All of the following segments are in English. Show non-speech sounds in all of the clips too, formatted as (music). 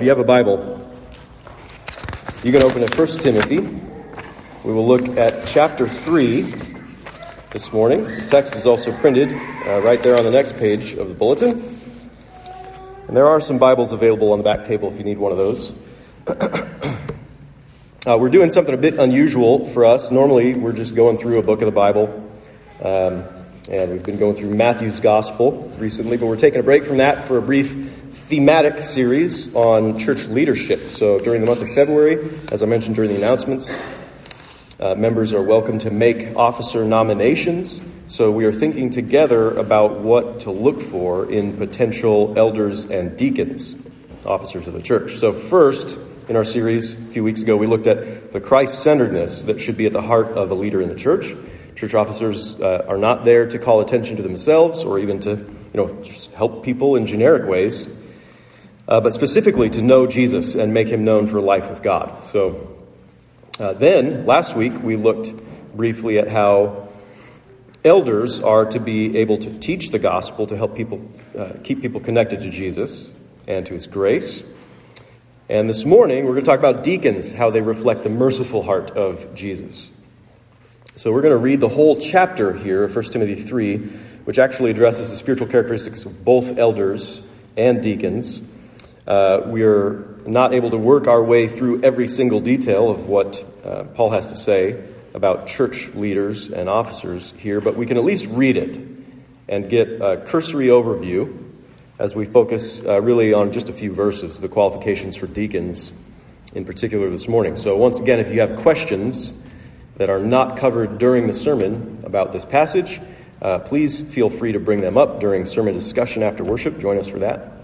if you have a Bible, you can open to 1 Timothy. We will look at chapter 3 this morning. The text is also printed uh, right there on the next page of the bulletin. And there are some Bibles available on the back table if you need one of those. (clears throat) uh, we're doing something a bit unusual for us. Normally, we're just going through a book of the Bible. Um, and we've been going through Matthew's Gospel recently, but we're taking a break from that for a brief thematic series on church leadership. So during the month of February, as I mentioned during the announcements, uh, members are welcome to make officer nominations. So we are thinking together about what to look for in potential elders and deacons, officers of the church. So, first, in our series a few weeks ago, we looked at the Christ centeredness that should be at the heart of a leader in the church. Church officers uh, are not there to call attention to themselves or even to you know, help people in generic ways uh, but specifically to know Jesus and make him known for life with God. So uh, then, last week, we looked briefly at how elders are to be able to teach the gospel to help people uh, keep people connected to Jesus and to his grace. And this morning, we're going to talk about deacons, how they reflect the merciful heart of Jesus. So we're going to read the whole chapter here, of 1 Timothy 3, which actually addresses the spiritual characteristics of both elders and deacons. Uh, we are not able to work our way through every single detail of what uh, Paul has to say about church leaders and officers here, but we can at least read it and get a cursory overview as we focus uh, really on just a few verses, the qualifications for deacons in particular this morning. So, once again, if you have questions that are not covered during the sermon about this passage, uh, please feel free to bring them up during sermon discussion after worship. Join us for that.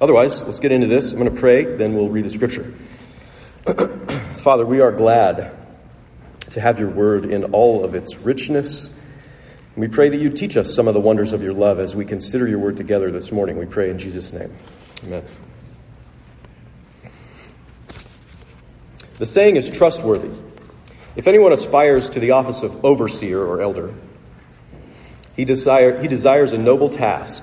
Otherwise, let's get into this. I'm going to pray, then we'll read the scripture. (clears throat) Father, we are glad to have your word in all of its richness. We pray that you teach us some of the wonders of your love as we consider your word together this morning. We pray in Jesus' name. Amen. The saying is trustworthy. If anyone aspires to the office of overseer or elder, he, desire, he desires a noble task.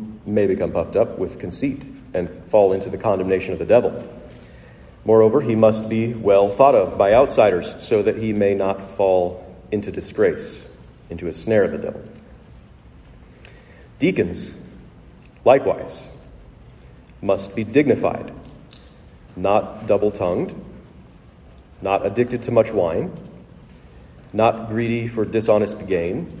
may become puffed up with conceit and fall into the condemnation of the devil. Moreover, he must be well thought of by outsiders so that he may not fall into disgrace, into a snare of the devil. Deacons, likewise, must be dignified, not double tongued, not addicted to much wine, not greedy for dishonest gain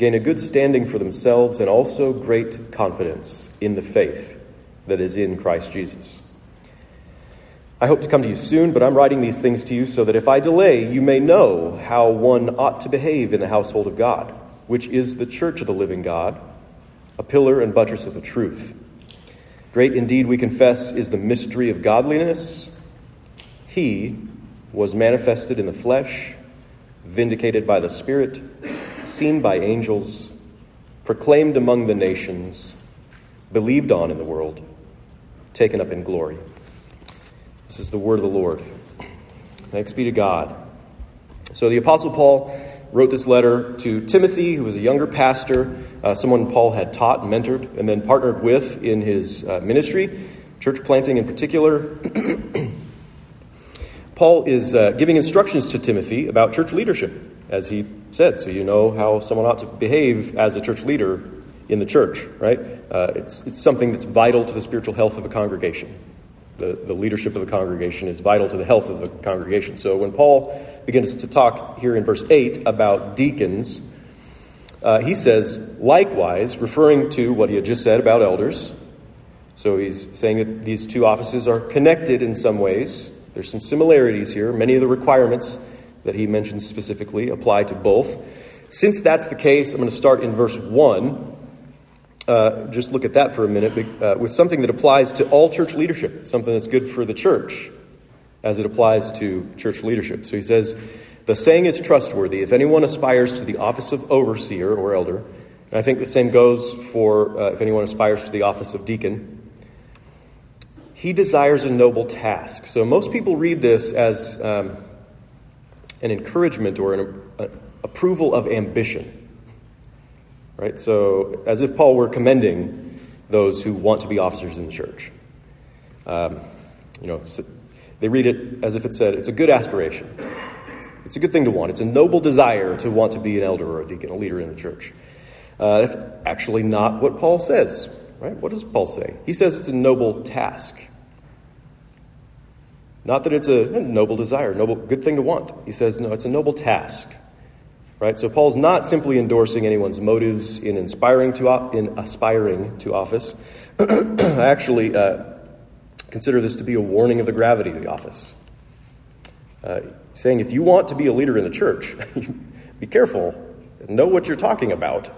gain a good standing for themselves and also great confidence in the faith that is in Christ Jesus. I hope to come to you soon, but I'm writing these things to you so that if I delay, you may know how one ought to behave in the household of God, which is the church of the living God, a pillar and buttress of the truth. Great indeed, we confess, is the mystery of godliness. He was manifested in the flesh, vindicated by the Spirit seen by angels, proclaimed among the nations, believed on in the world, taken up in glory. This is the word of the Lord. Thanks be to God. So the Apostle Paul wrote this letter to Timothy, who was a younger pastor, uh, someone Paul had taught mentored, and then partnered with in his uh, ministry, church planting in particular. (clears throat) Paul is uh, giving instructions to Timothy about church leadership, as he said, so you know how someone ought to behave as a church leader in the church, right? Uh, it's, it's something that's vital to the spiritual health of a congregation. The, the leadership of the congregation is vital to the health of the congregation. So when Paul begins to talk here in verse 8 about deacons, uh, he says, likewise, referring to what he had just said about elders. So he's saying that these two offices are connected in some ways. There's some similarities here. Many of the requirements that he mentions specifically apply to both. Since that's the case, I'm going to start in verse 1. Uh, just look at that for a minute uh, with something that applies to all church leadership, something that's good for the church as it applies to church leadership. So he says, The saying is trustworthy. If anyone aspires to the office of overseer or elder, and I think the same goes for uh, if anyone aspires to the office of deacon, he desires a noble task. So most people read this as um, an encouragement or an a, approval of ambition. Right? So, as if Paul were commending those who want to be officers in the church. Um, you know, they read it as if it said, it's a good aspiration. It's a good thing to want. It's a noble desire to want to be an elder or a deacon, a leader in the church. Uh, that's actually not what Paul says, right? What does Paul say? He says it's a noble task. Not that it's a noble desire, noble good thing to want. He says no, it's a noble task. Right? So Paul's not simply endorsing anyone's motives in inspiring to in aspiring to office. I (clears throat) actually uh, consider this to be a warning of the gravity of the office. Uh, saying if you want to be a leader in the church, (laughs) be careful, know what you're talking about.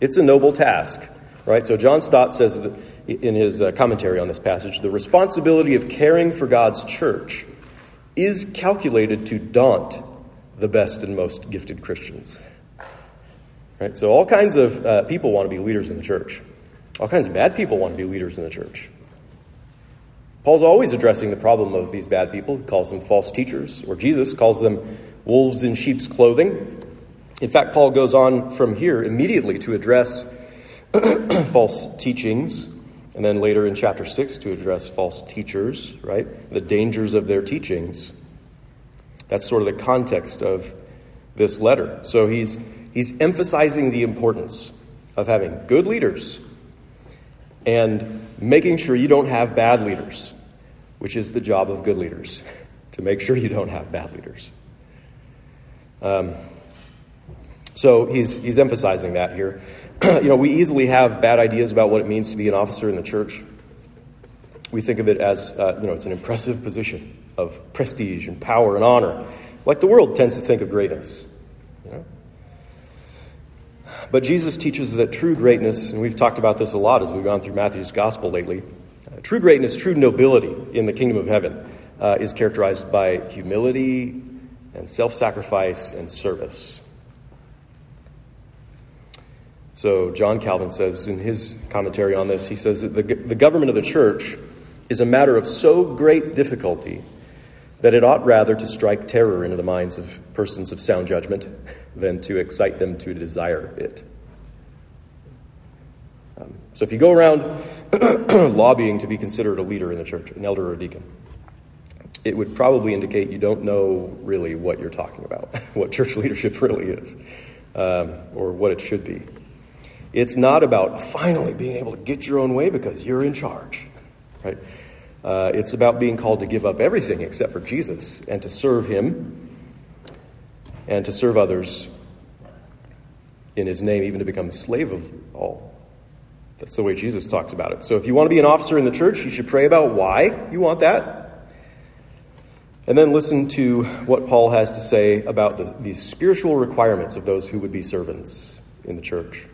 It's a noble task, right? So John Stott says that in his uh, commentary on this passage the responsibility of caring for God's church is calculated to daunt the best and most gifted Christians. Right? So, all kinds of uh, people want to be leaders in the church. All kinds of bad people want to be leaders in the church. Paul's always addressing the problem of these bad people. He calls them false teachers, or Jesus calls them wolves in sheep's clothing. In fact, Paul goes on from here immediately to address (clears throat) false teachings and then later in chapter 6 to address false teachers, right? The dangers of their teachings. That's sort of the context of this letter. So he's, he's emphasizing the importance of having good leaders and making sure you don't have bad leaders, which is the job of good leaders, (laughs) to make sure you don't have bad leaders. Um, so he's, he's emphasizing that here. (clears throat) you know, we easily have bad ideas about what it means to be an officer in the church. We think of it as, uh, you know, it's an impressive position of prestige and power and honor, like the world tends to think of greatness. You know? But Jesus teaches that true greatness, and we've talked about this a lot as we've gone through Matthew's gospel lately, uh, true greatness, true nobility in the kingdom of heaven uh, is characterized by humility and self sacrifice and service. So, John Calvin says in his commentary on this, he says that the, the government of the church is a matter of so great difficulty that it ought rather to strike terror into the minds of persons of sound judgment than to excite them to desire it. Um, so, if you go around (clears throat) lobbying to be considered a leader in the church, an elder or a deacon, it would probably indicate you don't know really what you're talking about, (laughs) what church leadership really is, um, or what it should be. It's not about finally being able to get your own way because you're in charge, right? Uh, it's about being called to give up everything except for Jesus and to serve Him and to serve others in His name, even to become a slave of all. That's the way Jesus talks about it. So if you want to be an officer in the church, you should pray about why you want that. And then listen to what Paul has to say about the, these spiritual requirements of those who would be servants in the church.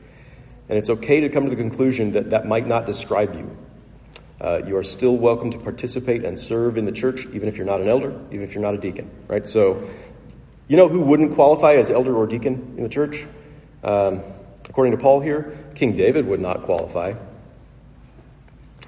And it's okay to come to the conclusion that that might not describe you. Uh, you are still welcome to participate and serve in the church, even if you're not an elder, even if you're not a deacon, right? So, you know who wouldn't qualify as elder or deacon in the church? Um, according to Paul here, King David would not qualify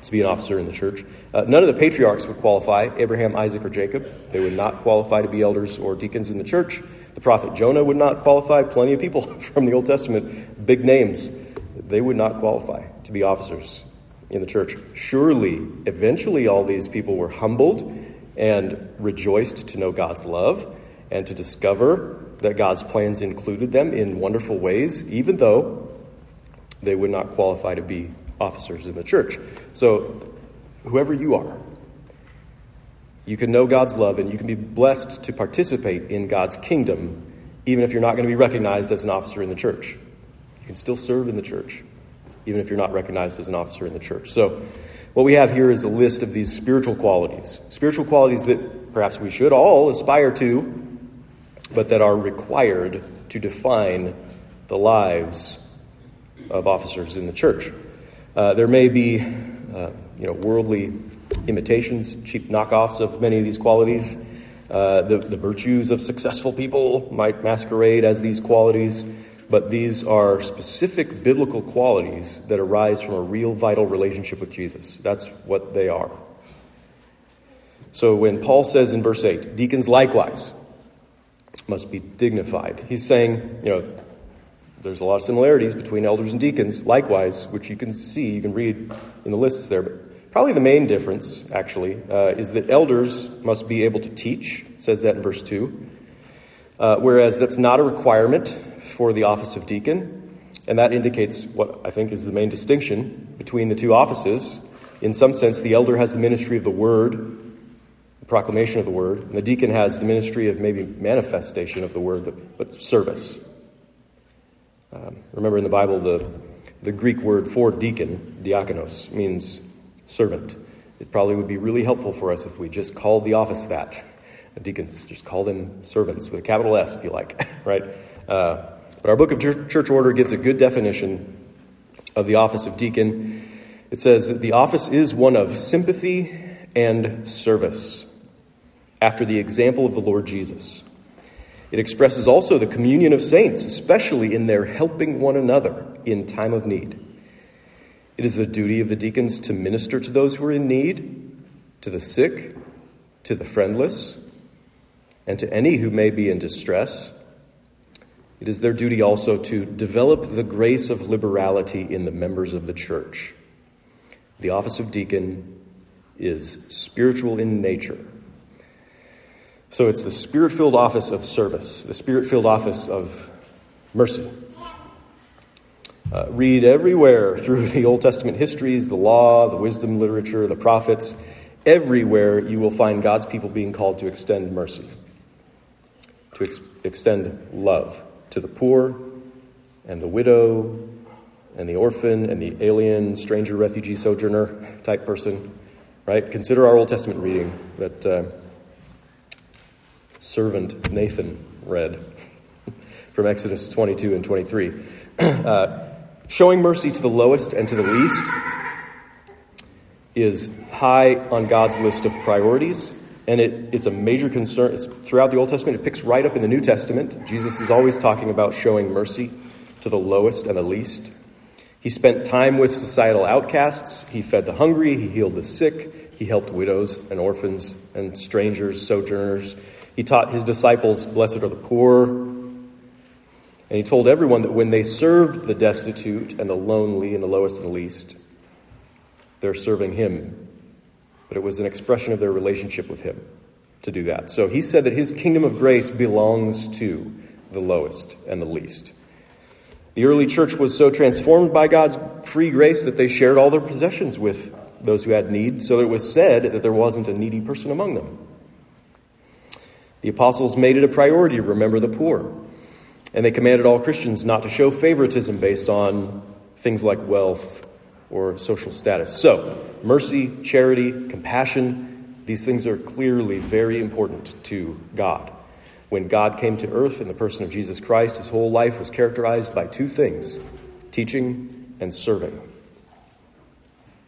to be an officer in the church. Uh, none of the patriarchs would qualify Abraham, Isaac, or Jacob. They would not qualify to be elders or deacons in the church. The prophet Jonah would not qualify. Plenty of people (laughs) from the Old Testament, big names they would not qualify to be officers in the church. Surely, eventually, all these people were humbled and rejoiced to know God's love and to discover that God's plans included them in wonderful ways, even though they would not qualify to be officers in the church. So, whoever you are, you can know God's love and you can be blessed to participate in God's kingdom, even if you're not going to be recognized as an officer in the church. You can still serve in the church, even if you're not recognized as an officer in the church. So, what we have here is a list of these spiritual qualities. Spiritual qualities that perhaps we should all aspire to, but that are required to define the lives of officers in the church. Uh, there may be, uh, you know, worldly imitations, cheap knockoffs of many of these qualities. Uh, the, the virtues of successful people might masquerade as these qualities, but these are specific biblical qualities that arise from a real vital relationship with Jesus. That's what they are. So when Paul says in verse 8, deacons likewise must be dignified, he's saying, you know, there's a lot of similarities between elders and deacons, likewise, which you can see, you can read in the lists there. But probably the main difference, actually, uh, is that elders must be able to teach. Says that in verse 2. Uh, whereas that's not a requirement for the office of deacon. And that indicates what I think is the main distinction between the two offices. In some sense, the elder has the ministry of the word, the proclamation of the word, and the deacon has the ministry of maybe manifestation of the word, but, service. Um, remember in the Bible, the, the Greek word for deacon, diakonos, means servant. It probably would be really helpful for us if we just called the office that. Deacons, just call them servants with a capital S if you like, (laughs) right? Uh, but our book of church order gives a good definition of the office of deacon. It says the office is one of sympathy and service after the example of the Lord Jesus. It expresses also the communion of saints, especially in their helping one another in time of need. It is the duty of the deacons to minister to those who are in need, to the sick, to the friendless, and to any who may be in distress. It is their duty also to develop the grace of liberality in the members of the church. The office of deacon is spiritual in nature. So it's the spirit filled office of service, the spirit filled office of mercy. Uh, read everywhere through the Old Testament histories, the law, the wisdom literature, the prophets. Everywhere you will find God's people being called to extend mercy, to ex- extend love to the poor and the widow and the orphan and the alien, stranger, refugee, sojourner type person. Right? Consider our Old Testament reading that. Uh, servant Nathan read (laughs) from Exodus 22 and 23. (clears throat) Uh, showing mercy to the lowest and to the least is high on God's list of priorities, and it is a major concern. It's throughout the Old Testament, it picks right up in the New Testament. Jesus is always talking about showing mercy to the lowest and the least. He spent time with societal outcasts. He fed the hungry. He healed the sick. He helped widows and orphans and strangers, sojourners. He taught his disciples, Blessed are the poor. And he told everyone that when they served the destitute and the lonely and the lowest and the least, they're serving him. But it was an expression of their relationship with him to do that. So he said that his kingdom of grace belongs to the lowest and the least. The early church was so transformed by God's free grace that they shared all their possessions with those who had need, so it was said that there wasn't a needy person among them. The apostles made it a priority to remember the poor, and they commanded all Christians not to show favoritism based on things like wealth or social status. So, mercy, charity, compassion, these things are clearly very important to God. When God came to earth in the person of Jesus Christ, his whole life was characterized by two things teaching and serving.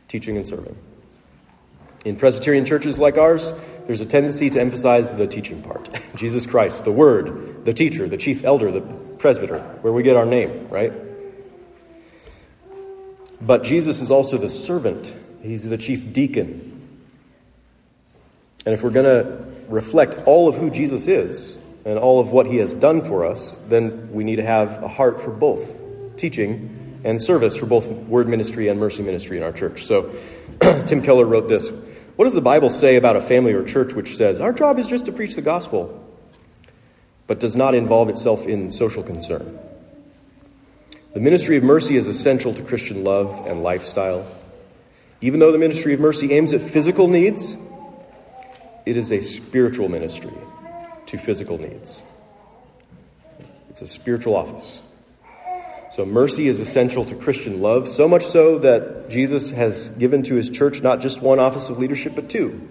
Teaching and serving. In Presbyterian churches like ours, there's a tendency to emphasize the teaching part. (laughs) Jesus Christ, the Word, the teacher, the chief elder, the presbyter, where we get our name, right? But Jesus is also the servant, he's the chief deacon. And if we're going to reflect all of who Jesus is and all of what he has done for us, then we need to have a heart for both teaching and service for both word ministry and mercy ministry in our church. So (clears throat) Tim Keller wrote this what does the Bible say about a family or church which says, our job is just to preach the gospel, but does not involve itself in social concern? The ministry of mercy is essential to Christian love and lifestyle. Even though the ministry of mercy aims at physical needs, it is a spiritual ministry to physical needs. It's a spiritual office. So, mercy is essential to Christian love, so much so that Jesus has given to his church not just one office of leadership, but two.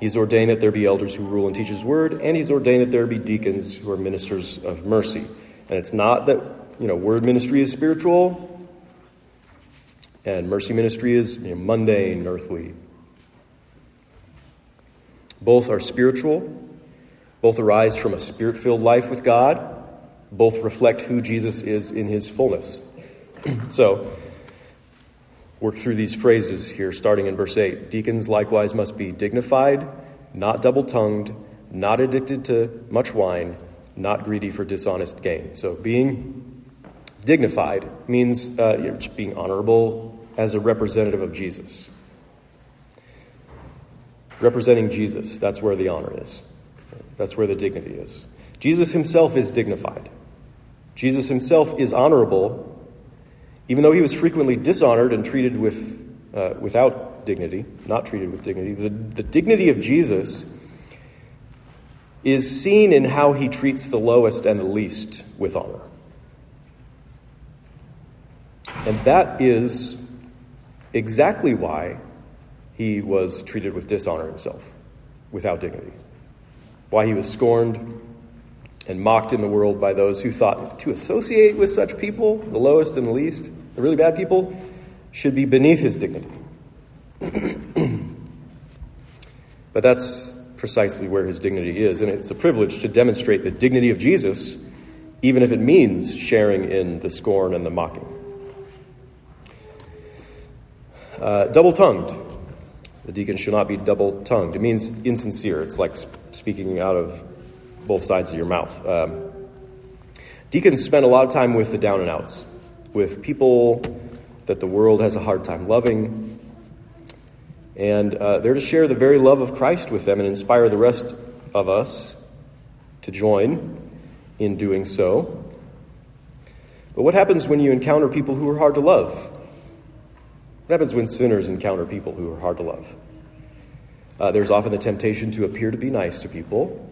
He's ordained that there be elders who rule and teach his word, and he's ordained that there be deacons who are ministers of mercy. And it's not that, you know, word ministry is spiritual and mercy ministry is you know, mundane, earthly. Both are spiritual, both arise from a spirit filled life with God both reflect who Jesus is in his fullness. (clears throat) so, work through these phrases here, starting in verse 8. Deacons likewise must be dignified, not double tongued, not addicted to much wine, not greedy for dishonest gain. So, being dignified means uh, you're being honorable as a representative of Jesus. Representing Jesus, that's where the honor is. That's where the dignity is. Jesus himself is dignified. Jesus himself is honorable, even though he was frequently dishonored and treated with, uh, without dignity, not treated with dignity. The, the dignity of Jesus is seen in how he treats the lowest and the least with honor. And that is exactly why he was treated with dishonor himself, without dignity. Why he was scorned and mocked in the world by those who thought to associate with such people, the lowest and the least, the really bad people, should be beneath his dignity. (clears throat) but that's precisely where his dignity is, and it's a privilege to demonstrate the dignity of Jesus, even if it means sharing in the scorn and the mocking. Uh, double tongued. The deacon should not be double tongued. It means insincere. It's like speaking out of both sides of your mouth. Um, deacons spend a lot of time with the down and outs, with people that the world has a hard time loving. And uh, they're to share the very love of Christ with them and inspire the rest of us to join in doing so. But what happens when you encounter people who are hard to love? What happens when sinners encounter people who are hard to love? Uh, there's often the temptation to appear to be nice to people,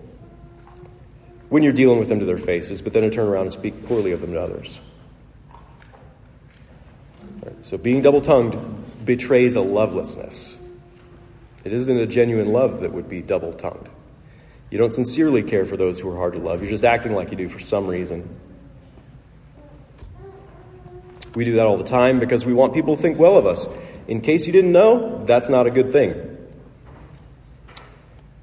when you're dealing with them to their faces, but then to turn around and speak poorly of them to others. So being double tongued betrays a lovelessness. It isn't a genuine love that would be double tongued. You don't sincerely care for those who are hard to love. You're just acting like you do for some reason. We do that all the time because we want people to think well of us. In case you didn't know, that's not a good thing.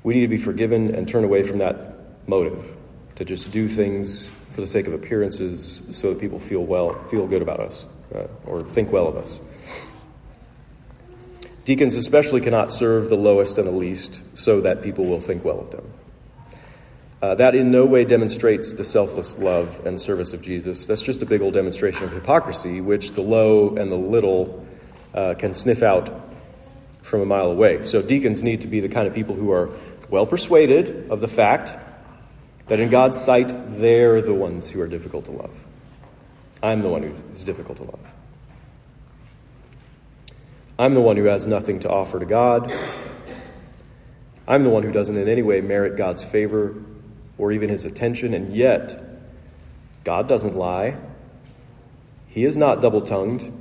We need to be forgiven and turn away from that motive to just do things for the sake of appearances so that people feel well, feel good about us, uh, or think well of us. Deacons especially cannot serve the lowest and the least so that people will think well of them. Uh, that in no way demonstrates the selfless love and service of Jesus. That's just a big old demonstration of hypocrisy, which the low and the little uh, can sniff out from a mile away. So deacons need to be the kind of people who are well persuaded of the fact that in God's sight, they're the ones who are difficult to love. I'm the one who is difficult to love. I'm the one who has nothing to offer to God. I'm the one who doesn't in any way merit God's favor or even his attention, and yet, God doesn't lie. He is not double tongued,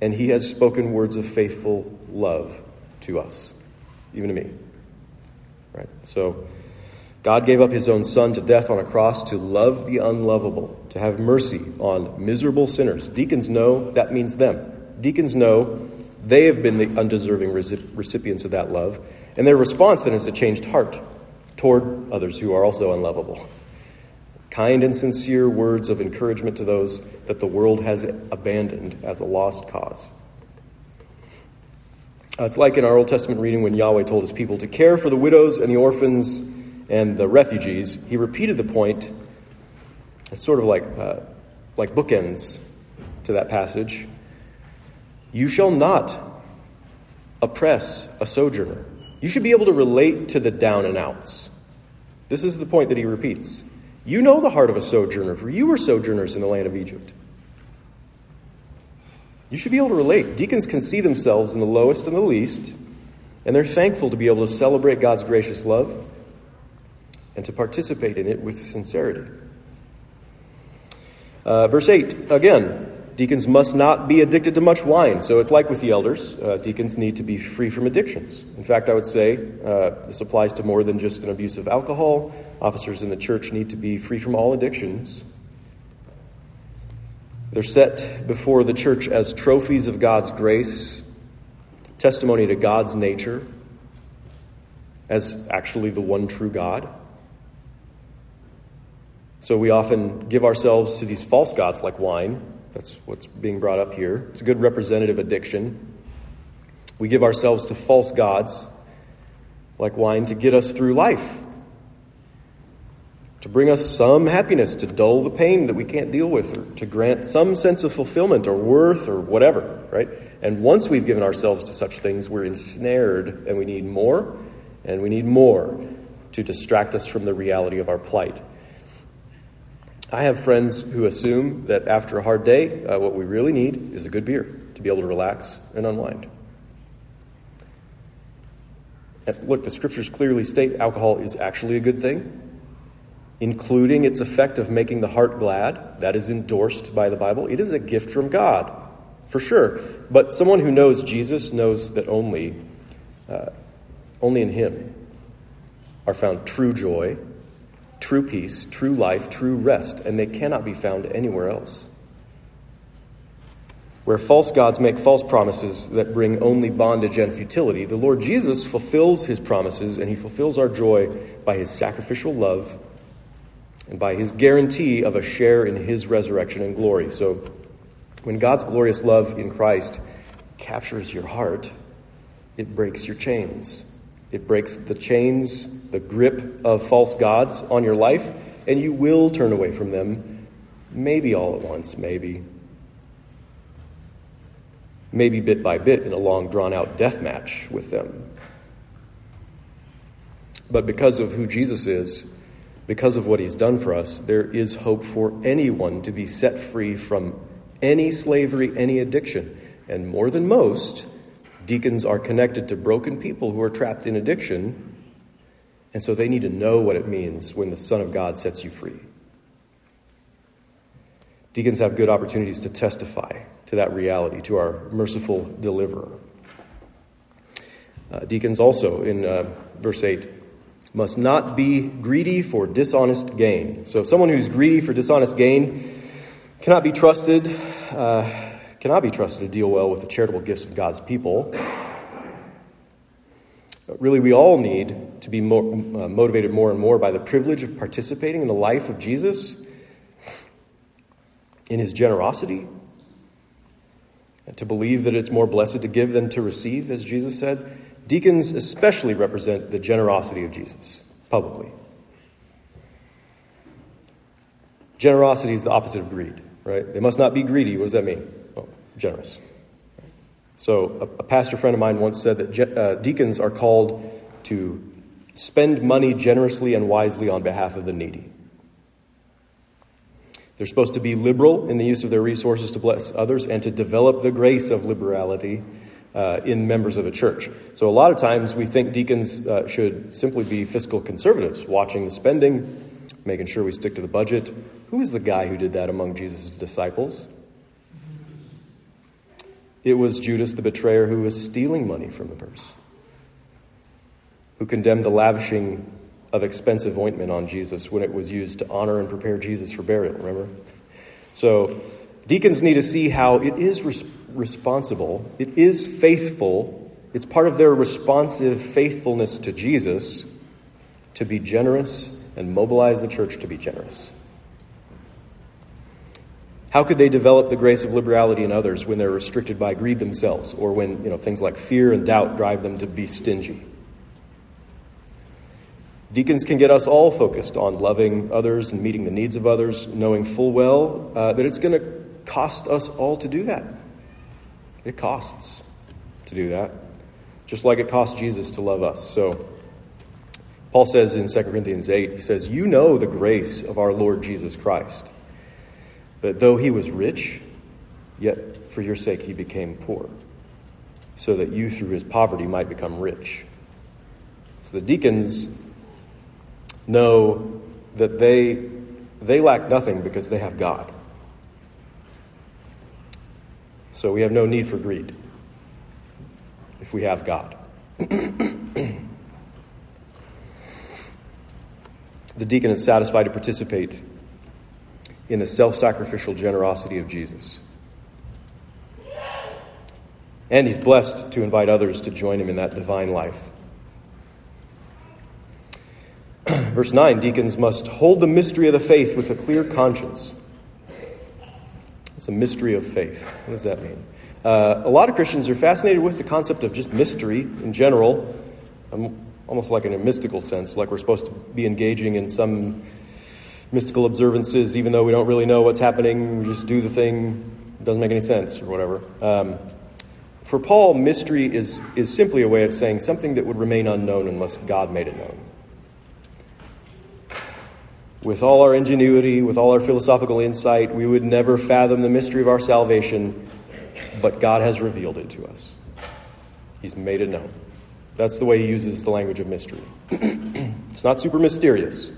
and he has spoken words of faithful love to us, even to me. Right? So, God gave up his own son to death on a cross to love the unlovable, to have mercy on miserable sinners. Deacons know that means them. Deacons know they have been the undeserving recipients of that love, and their response then is a changed heart toward others who are also unlovable. Kind and sincere words of encouragement to those that the world has abandoned as a lost cause. Uh, it's like in our Old Testament reading when Yahweh told his people to care for the widows and the orphans and the refugees, he repeated the point. It's sort of like, uh, like bookends to that passage. You shall not oppress a sojourner. You should be able to relate to the down and outs. This is the point that he repeats. You know the heart of a sojourner, for you were sojourners in the land of Egypt. You should be able to relate. Deacons can see themselves in the lowest and the least And they're thankful to be able to celebrate God's gracious love and to participate in it with sincerity. Uh, verse 8, again, deacons must not be addicted to much wine. So it's like with the elders, uh, deacons need to be free from addictions. In fact, I would say uh, this applies to more than just an abuse of alcohol. Officers in the church need to be free from all addictions. They're set before the church as trophies of God's grace, testimony to God's nature, as actually the one true God. So we often give ourselves to these false gods like wine. That's what's being brought up here. It's a good representative addiction. We give ourselves to false gods like wine to get us through life, to bring us some happiness, to dull the pain that we can't deal with, or to grant some sense of fulfillment or worth or whatever, right? And once we've given ourselves to such things, we're ensnared and we need more and we need more to distract us from the reality of our plight. I have friends who assume that after a hard day, uh, what we really need is a good beer to be able to relax and unwind. And look, the scriptures clearly state alcohol is actually a good thing, including its effect of making the heart glad. That is endorsed by the Bible. It is a gift from God, for sure. But someone who knows Jesus knows that only, uh, only in Him are found true joy true peace, true life, true rest, and they cannot be found anywhere else. Where false gods make false promises that bring only bondage and futility, the Lord Jesus fulfills his promises and he fulfills our joy by his sacrificial love and by his guarantee of a share in his resurrection and glory. So, when God's glorious love in Christ captures your heart, it breaks your chains. It breaks the chains, the grip of false gods on your life, and you will turn away from them, maybe all at once, maybe. Maybe bit by bit in a long, drawn out death match with them. But because of who Jesus is, because of what he's done for us, there is hope for anyone to be set free from any slavery, any addiction. And more than most, Deacons are connected to broken people who are trapped in addiction, and so they need to know what it means when the Son of God sets you free. Deacons have good opportunities to testify to that reality, to our merciful deliverer. Uh, deacons also, in uh, verse 8, must not be greedy for dishonest gain. So, someone who's greedy for dishonest gain cannot be trusted. Uh, cannot be trusted to deal well with the charitable gifts of God's people. Really, we all need to be more, uh, motivated more and more by the privilege of participating in the life of Jesus, in his generosity, and to believe that it's more blessed to give than to receive, as Jesus said. Deacons especially represent the generosity of Jesus publicly. Generosity is the opposite of greed, right? They must not be greedy. What does that mean? Generous. So, a, a pastor friend of mine once said that je- uh, deacons are called to spend money generously and wisely on behalf of the needy. They're supposed to be liberal in the use of their resources to bless others and to develop the grace of liberality uh, in members of a church. So, a lot of times we think deacons uh, should simply be fiscal conservatives, watching the spending, making sure we stick to the budget. Who is the guy who did that among Jesus' disciples? It was Judas the betrayer who was stealing money from the purse, who condemned the lavishing of expensive ointment on Jesus when it was used to honor and prepare Jesus for burial, remember? So, deacons need to see how it is res- responsible, it is faithful, it's part of their responsive faithfulness to Jesus to be generous and mobilize the church to be generous. How could they develop the grace of liberality in others when they're restricted by greed themselves, or when you know, things like fear and doubt drive them to be stingy? Deacons can get us all focused on loving others and meeting the needs of others, knowing full well uh, that it's going to cost us all to do that. It costs to do that, just like it cost Jesus to love us. So, Paul says in 2 Corinthians 8, he says, You know the grace of our Lord Jesus Christ that though he was rich, yet for your sake he became poor, so that you through his poverty might become rich. So the deacons know that they, they lack nothing because they have God. So we have no need for greed if we have God. (clears throat) the deacon is satisfied to participate in the self sacrificial generosity of Jesus. And he's blessed to invite others to join him in that divine life. (clears throat) Verse 9 Deacons must hold the mystery of the faith with a clear conscience. It's a mystery of faith. What does that mean? Uh, a lot of Christians are fascinated with the concept of just mystery in general, um, almost like in a mystical sense, like we're supposed to be engaging in some mystical observances, even though we don't really know what's happening. We just do the thing, it doesn't make any sense, or whatever. Um, for Paul, mystery is, is simply a way of saying something that would remain unknown unless God made it known. With all our ingenuity, with all our philosophical insight, we would never fathom the mystery of our salvation, but God has revealed it to us. He's made it known. That's the way he uses the language of mystery. (clears throat) it's not super mysterious.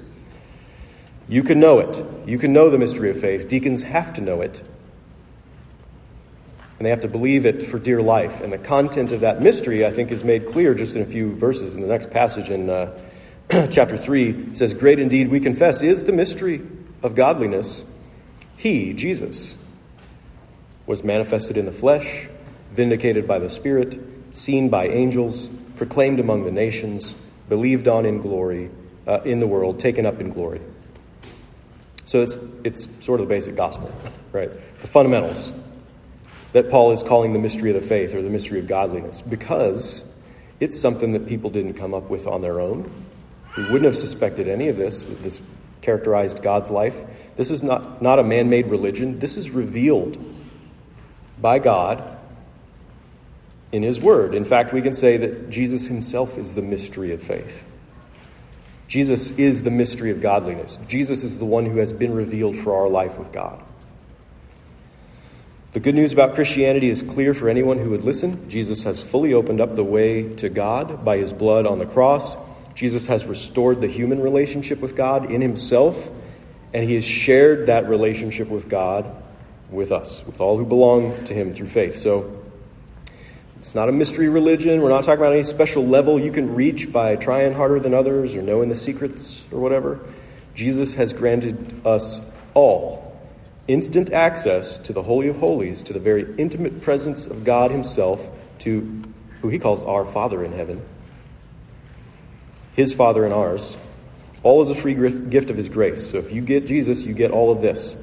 You can know it. You can know the mystery of faith. Deacons have to know it and they have to believe it for dear life. And the content of that mystery, I think, is made clear just in a few verses. In the next passage in uh, (clears throat) chapter 3, says, Great indeed, we confess, is the mystery of godliness. He, Jesus, was manifested in the flesh, vindicated by the Spirit, seen by angels, proclaimed among the nations, believed on in glory, uh, in the world, taken up in glory. So it's, it's sort of the basic gospel, right? The fundamentals that Paul is calling the mystery of the faith or the mystery of godliness because it's something that people didn't come up with on their own. We wouldn't have suspected any of this. This characterized God's life. This is not, not a man made religion. This is revealed by God in His Word. In fact, we can say that Jesus Himself is the mystery of faith. Jesus is the mystery of godliness. Jesus is the one who has been revealed for our life with God. The good news about Christianity is clear for anyone who would listen. Jesus has fully opened up the way to God by his blood on the cross. Jesus has restored the human relationship with God in himself, and he has shared that relationship with God with us, with all who belong to him through faith. So it's not a mystery religion. We're not talking about any special level you can reach by trying harder than others or knowing the secrets or whatever. Jesus has granted us all instant access to the Holy of Holies, to the very intimate presence of God Himself, to who He calls our Father in heaven, His Father and ours. All is a free gift of His grace. So if you get Jesus, you get all of this.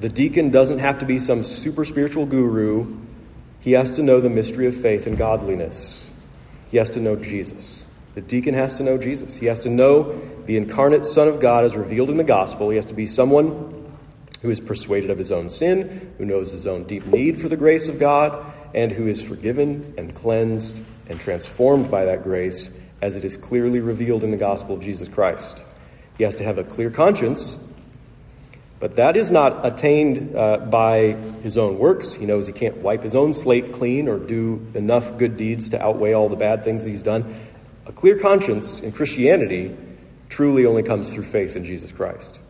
The deacon doesn't have to be some super spiritual guru. He has to know the mystery of faith and godliness. He has to know Jesus. The deacon has to know Jesus. He has to know the incarnate Son of God as revealed in the gospel. He has to be someone who is persuaded of his own sin, who knows his own deep need for the grace of God, and who is forgiven and cleansed and transformed by that grace as it is clearly revealed in the gospel of Jesus Christ. He has to have a clear conscience, but that is not attained uh, by his own works. He knows he can't wipe his own slate clean or do enough good deeds to outweigh all the bad things that he's done. A clear conscience in Christianity truly only comes through faith in Jesus Christ.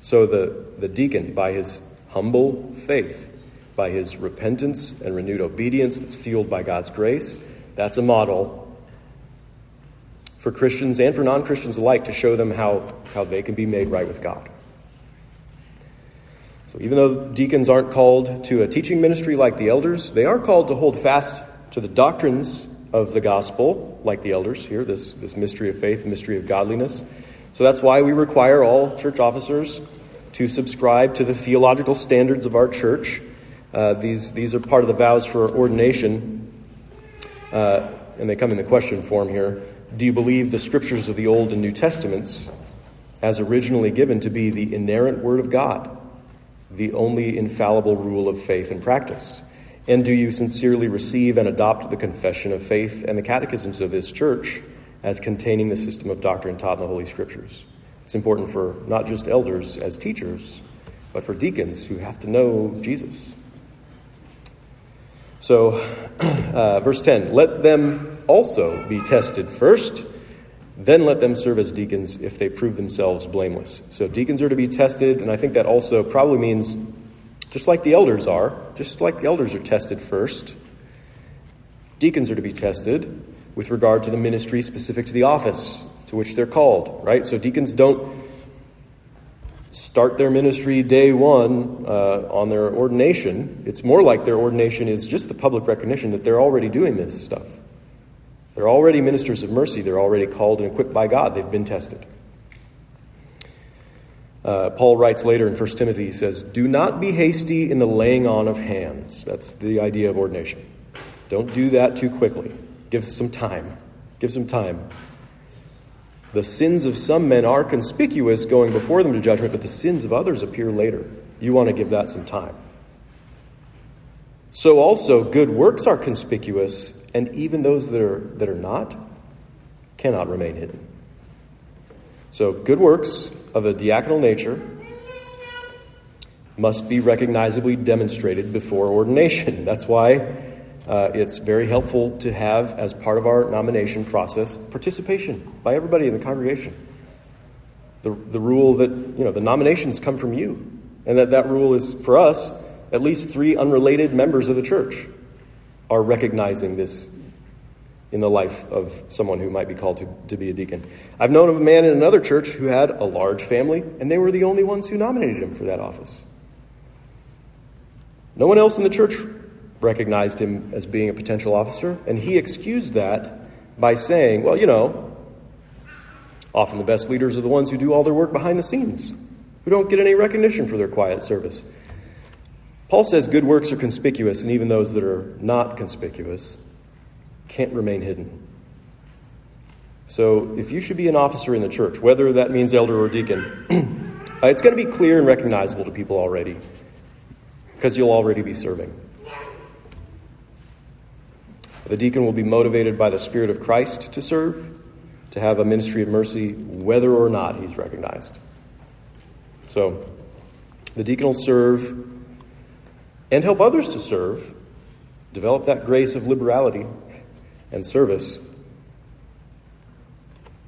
So the, the deacon, by his humble faith, by his repentance and renewed obedience that's fueled by God's grace, that's a model for Christians and for non Christians alike to show them how, how they can be made right with God. So even though deacons aren't called to a teaching ministry like the elders, they are called to hold fast to the doctrines of the gospel, like the elders here, this, this mystery of faith, mystery of godliness. So that's why we require all church officers to subscribe to the theological standards of our church. Uh, these, these are part of the vows for ordination, uh, and they come in the question form here. Do you believe the scriptures of the Old and New Testaments, as originally given, to be the inerrant Word of God, the only infallible rule of faith and practice? And do you sincerely receive and adopt the confession of faith and the catechisms of this church as containing the system of doctrine taught in the Holy Scriptures? It's important for not just elders as teachers, but for deacons who have to know Jesus. So, (clears throat) uh, verse 10 let them also be tested first, then let them serve as deacons if they prove themselves blameless. So, deacons are to be tested, and I think that also probably means just like the elders are, just like the elders are tested first, deacons are to be tested with regard to the ministry specific to the office to which they're called, right? So, deacons don't start their ministry day one uh, on their ordination. It's more like their ordination is just the public recognition that they're already doing this stuff. They're already ministers of mercy. They're already called and equipped by God. They've been tested. Uh, Paul writes later in 1 Timothy, he says, Do not be hasty in the laying on of hands. That's the idea of ordination. Don't do that too quickly. Give some time. Give some time. The sins of some men are conspicuous going before them to judgment, but the sins of others appear later. You want to give that some time. So also, good works are conspicuous, and even those that are, that are not cannot remain hidden. So, good works of a diaconal nature must be recognizably demonstrated before ordination. (laughs) That's why uh, it's very helpful to have, as part of our nomination process, participation by everybody in the congregation. The, the rule that, you know, the nominations come from you. And that that rule is, for us, at least three unrelated members of the church are recognizing this in the life of someone who might be called to, to be a deacon. I've known of a man in another church who had a large family, and they were the only ones who nominated him for that office. No one else in the church recognized him as being a potential officer, and he excused that by saying, Well, you know, often the best leaders are the ones who do all their work behind the scenes, who don't get any recognition for their quiet service. Paul says good works are conspicuous, and even those that are not conspicuous can't remain hidden. So, if you should be an officer in the church, whether that means elder or deacon, (clears throat) uh, it's going to be clear and recognizable to people already because you'll already be serving. The deacon will be motivated by the Spirit of Christ to serve, to have a ministry of mercy, whether or not he's recognized. So, the deacon will serve and help others to serve, develop that grace of liberality and service.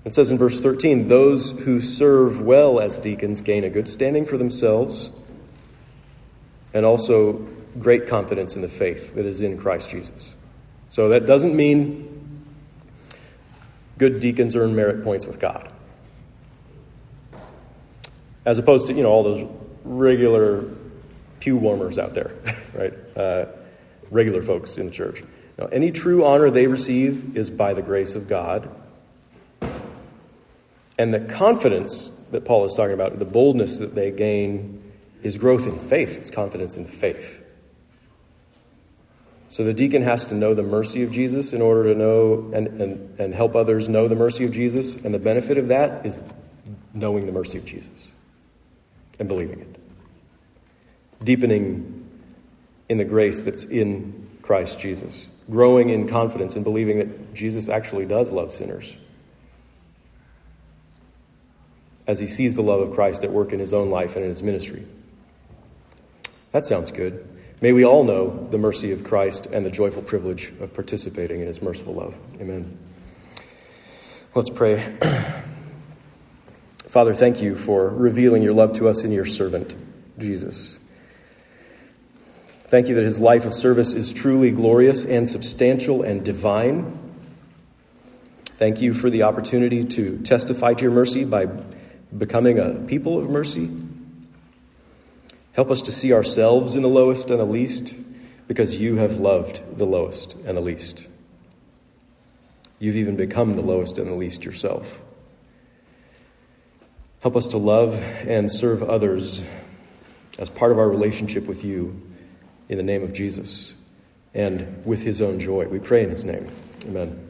It says in verse 13, those who serve well as deacons gain a good standing for themselves and also great confidence in the faith that is in Christ Jesus. So that doesn't mean good deacons earn merit points with God. As opposed to, you know, all those regular pew warmers out there, (laughs) right? Uh, regular folks in the church. Now, any true honor they receive is by the grace of God. And the confidence that Paul is talking about, the boldness that they gain, is growth in faith. It's confidence in faith. So the deacon has to know the mercy of Jesus in order to know and, and, and help others know the mercy of Jesus. And the benefit of that is knowing the mercy of Jesus and believing it. Deepening in the grace that's in Christ Jesus. Growing in confidence and believing that Jesus actually does love sinners. As he sees the love of Christ at work in his own life and in his ministry. That sounds good. May we all know the mercy of Christ and the joyful privilege of participating in his merciful love. Amen. Let's pray. (clears throat) Father, thank you for revealing your love to us in your servant, Jesus. Thank you that his life of service is truly glorious and substantial and divine. Thank you for the opportunity to testify to your mercy by becoming a people of mercy Help us to see ourselves in the lowest and the least because you have loved the lowest and the least. You've even become the lowest and the least yourself. Help us to love and serve others as part of our relationship with you in the name of Jesus and with his own joy. We pray in his name. Amen.